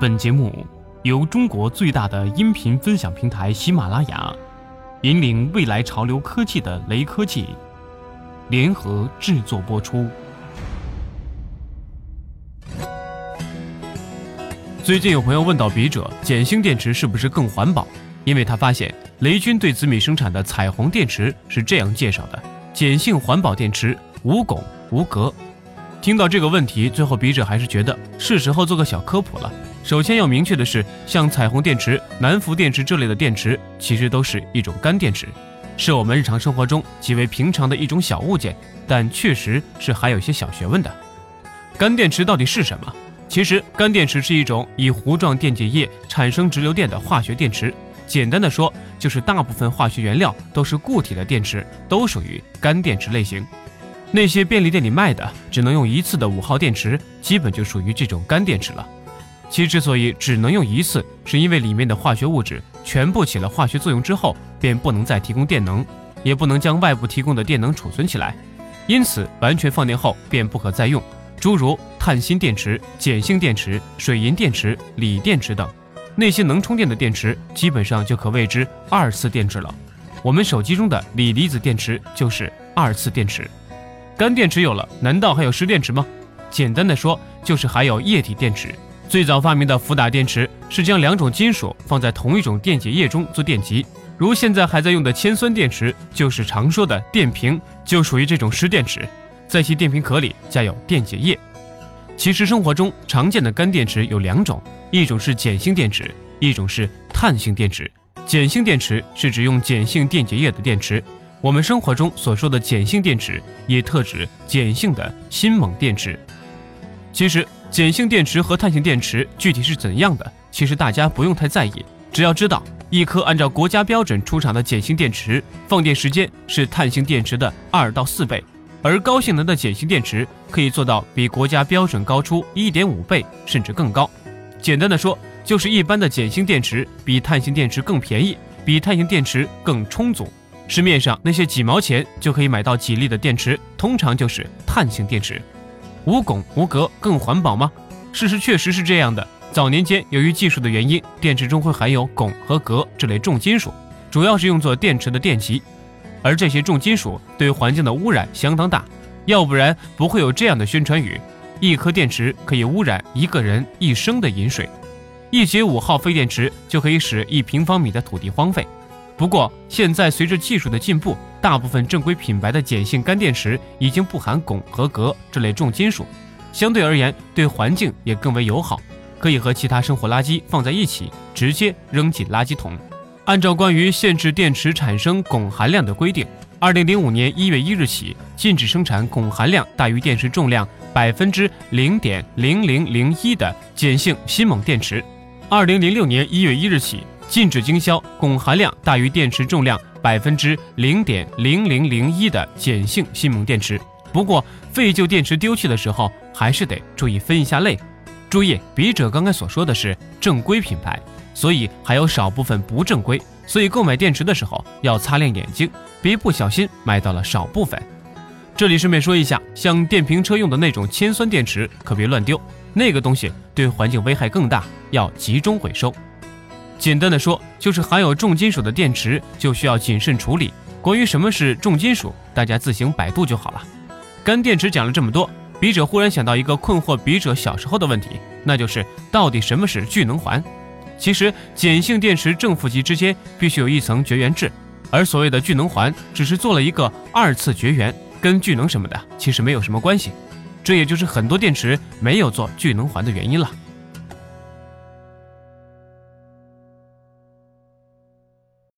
本节目由中国最大的音频分享平台喜马拉雅，引领未来潮流科技的雷科技联合制作播出。最近有朋友问到笔者，碱性电池是不是更环保？因为他发现雷军对紫米生产的彩虹电池是这样介绍的：碱性环保电池，无汞无镉。听到这个问题，最后笔者还是觉得是时候做个小科普了。首先要明确的是，像彩虹电池、南孚电池这类的电池，其实都是一种干电池，是我们日常生活中极为平常的一种小物件，但确实是还有一些小学问的。干电池到底是什么？其实，干电池是一种以糊状电解液产生直流电的化学电池。简单的说，就是大部分化学原料都是固体的电池，都属于干电池类型。那些便利店里卖的只能用一次的五号电池，基本就属于这种干电池了。其之所以只能用一次，是因为里面的化学物质全部起了化学作用之后，便不能再提供电能，也不能将外部提供的电能储存起来，因此完全放电后便不可再用。诸如碳锌电池、碱性电池、水银电池、锂电池等，那些能充电的电池基本上就可谓之二次电池了。我们手机中的锂离子电池就是二次电池。干电池有了，难道还有湿电池吗？简单的说，就是还有液体电池。最早发明的伏打电池是将两种金属放在同一种电解液中做电极，如现在还在用的铅酸电池，就是常说的电瓶，就属于这种湿电池，在其电瓶壳里加有电解液。其实生活中常见的干电池有两种，一种是碱性电池，一种是碳性电池。碱性电池是指用碱性电解液的电池，我们生活中所说的碱性电池也特指碱性的锌锰电池。其实。碱性电池和碳性电池具体是怎样的？其实大家不用太在意，只要知道一颗按照国家标准出厂的碱性电池放电时间是碳性电池的二到四倍，而高性能的碱性电池可以做到比国家标准高出一点五倍甚至更高。简单的说，就是一般的碱性电池比碳性电池更便宜，比碳性电池更充足。市面上那些几毛钱就可以买到几粒的电池，通常就是碳性电池。无汞无镉更环保吗？事实确实是这样的。早年间，由于技术的原因，电池中会含有汞和镉这类重金属，主要是用作电池的电极。而这些重金属对环境的污染相当大，要不然不会有这样的宣传语：一颗电池可以污染一个人一生的饮水，一节五号废电池就可以使一平方米的土地荒废。不过，现在随着技术的进步，大部分正规品牌的碱性干电池已经不含汞和镉这类重金属，相对而言对环境也更为友好，可以和其他生活垃圾放在一起，直接扔进垃圾桶。按照关于限制电池产生汞含量的规定，二零零五年一月一日起，禁止生产汞含量大于电池重量百分之零点零零零一的碱性锌锰电池。二零零六年一月一日起。禁止经销汞含量大于电池重量百分之零点零零零一的碱性锌锰电池。不过，废旧电池丢弃的时候还是得注意分一下类。注意，笔者刚才所说的是正规品牌，所以还有少部分不正规。所以购买电池的时候要擦亮眼睛，别不小心买到了少部分。这里顺便说一下，像电瓶车用的那种铅酸电池可别乱丢，那个东西对环境危害更大，要集中回收。简单的说，就是含有重金属的电池就需要谨慎处理。关于什么是重金属，大家自行百度就好了。干电池讲了这么多，笔者忽然想到一个困惑笔者小时候的问题，那就是到底什么是聚能环？其实碱性电池正负极之间必须有一层绝缘质，而所谓的聚能环只是做了一个二次绝缘，跟聚能什么的其实没有什么关系。这也就是很多电池没有做聚能环的原因了。